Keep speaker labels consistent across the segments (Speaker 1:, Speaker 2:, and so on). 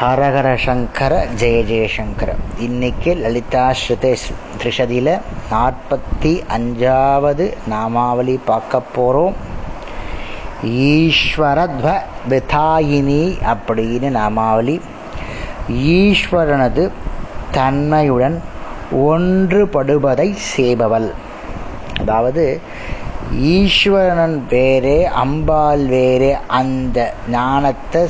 Speaker 1: ஹரஹர சங்கர ஜெய ஜெயசங்கர இன்னைக்கு லலிதா ஸ்ருதேஷ் திரிஷதியில் நாற்பத்தி அஞ்சாவது நாமாவளி பார்க்க போகிறோம் ஈஸ்வரத்வ விதாயினி அப்படின்னு நாமாவளி. ஈஸ்வரனது தன்மையுடன் ஒன்றுபடுவதை செய்பவள். அதாவது ஈஸ்வரனன் வேறே அம்பாள் வேறே அந்த ஞானத்தை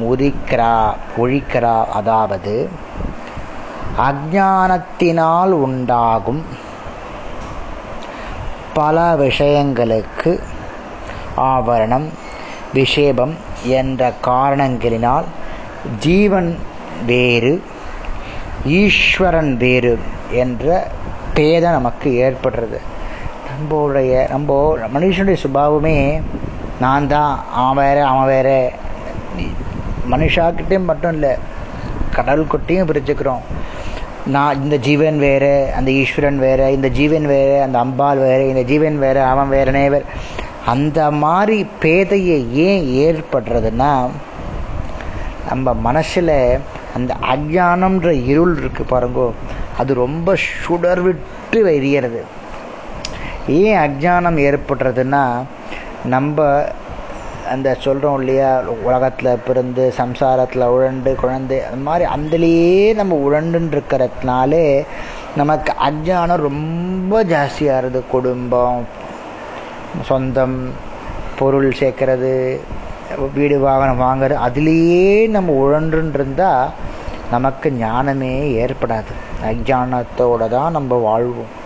Speaker 1: முறிக்கிறா ஒழிக்கிறா அதாவது அஜானத்தினால் உண்டாகும் பல விஷயங்களுக்கு ஆவரணம் விஷேபம் என்ற காரணங்களினால் ஜீவன் வேறு ஈஸ்வரன் வேறு என்ற பேதம் நமக்கு ஏற்படுறது. நம்மளுடைய நம்ம மனுஷனுடைய சுபாவமே நான் தான் அவன் வேற அவன் வேற. மனுஷாக்கிட்டையும் மட்டும் இல்லை கடல்கொட்டையும் பிரிச்சுக்கிறோம். நான் இந்த ஜீவன் வேறு அந்த ஈஸ்வரன் வேறு இந்த ஜீவன் வேறு அந்த அம்பாள் வேறு இந்த ஜீவன் வேறு அவன் வேறு நேவர் அந்த மாதிரி பேதையை ஏன் ஏற்படுறதுன்னா நம்ம மனசில் அந்த அஜானம்ன்ற இருள் இருக்கு பாருங்கோ அது ரொம்ப சுடர் விட்டு எரியறது ஏன் அஜானம் ஏற்படுறதுன்னா நம்ம அந்த சொல்கிறோம் இல்லையா உலகத்தில் பிறந்து சம்சாரத்தில் உழண்டு குழந்தை அந்த மாதிரி அந்தலேயே நம்ம உழண்டுன்ருக்கிறதுனாலே நமக்கு அஜானம் ரொம்ப ஜாஸ்தியாகிறது குடும்பம் சொந்தம் பொருள் சேர்க்கறது வீடு வாகனம் வாங்குறது அதுலேயே நம்ம உழன்றுன்றிருந்தால் நமக்கு ஞானமே ஏற்படாது. அஜானத்தோடு தான் நம்ம வாழ்வோம்.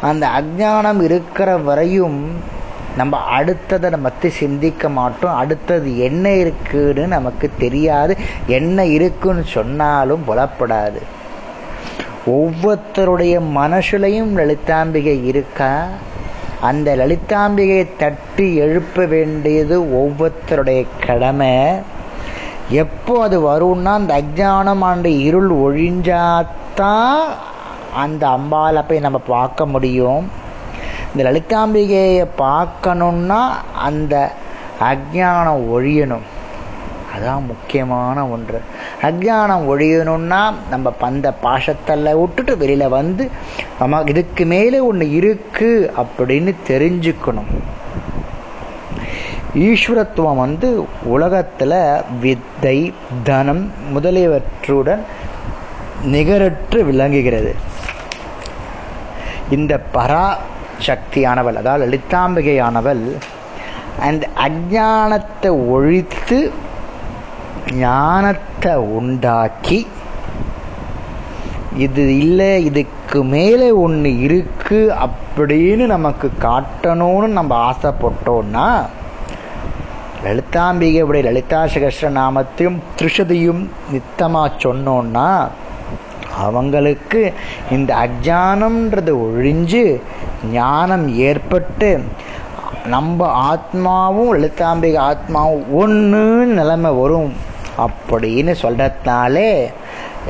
Speaker 1: அந்த அஜானம் இருக்கிற வரையும் நம்ம அடுத்ததை நம்ம பற்றி சிந்திக்க மாட்டோம். அடுத்தது என்ன இருக்குன்னு நமக்கு தெரியாது. என்ன இருக்குன்னு சொன்னாலும் புலப்படாது. ஒவ்வொருத்தருடைய மனசுலையும் லலிதாம்பிகை இருக்கா? அந்த லலிதாம்பிகையை தட்டி எழுப்ப வேண்டியது ஒவ்வொருத்தருடைய கடமை. எப்போ அது வரும்னா அந்த அஜானம் ஆண்டு இருள் ஒழிஞ்சாதான் அந்த அம்பாலை போய் நம்ம பார்க்க முடியும். இந்த லலிதாம்பிகையை பார்க்கணுன்னா அந்த அஜானம் ஒழியணும். அதான் முக்கியமான ஒன்று. அஜானம் ஒழியணும்னா நம்ம பந்த பாஷத்தல்ல விட்டுட்டு வெளியில் வந்து நம்ம இதுக்கு மேலே ஒன்று இருக்கு அப்படின்னு தெரிஞ்சுக்கணும். ஈஸ்வரத்துவம் வந்து உலகத்தில் வித்தை தனம் முதலியவற்றுடன் நிகரற்று விளங்குகிறது. இந்த பரா சக்தியானவள் அதாவது லலிதாம்பிகையானவள் அந்த அஜானத்தை ஒழித்து ஞானத்தை உண்டாக்கி இது இல்லை இதுக்கு மேலே ஒன்று இருக்கு அப்படின்னு நமக்கு காட்டணும்னு நம்ம ஆசைப்பட்டோம்னா லலிதாம்பிகையுடைய லலிதா சகஸ்ர நாமத்தையும் திருஷதியும் நித்தமாக சொன்னோன்னா அவங்களுக்கு இந்த அஜானம்ன்றது ஒழிஞ்சு ஞானம் ஏற்பட்டு நம்ம ஆத்மாவும் லலிதாம்பிகை ஆத்மாவும் ஒன்று நிலைமை வரும் அப்படின்னு சொல்கிறதுனாலே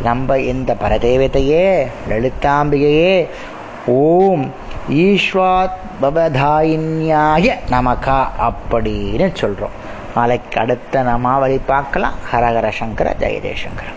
Speaker 1: நம்ம இந்த பரதேவதையே லலிதாம்பிகையே ஓம் ஈஸ்வாத் பவதாயின்யாய நமகா அப்படின்னு சொல்கிறோம் நாளைக்கு அடுத்த நமாவளி பார்க்கலாம். ஹரஹர சங்கர ஜெய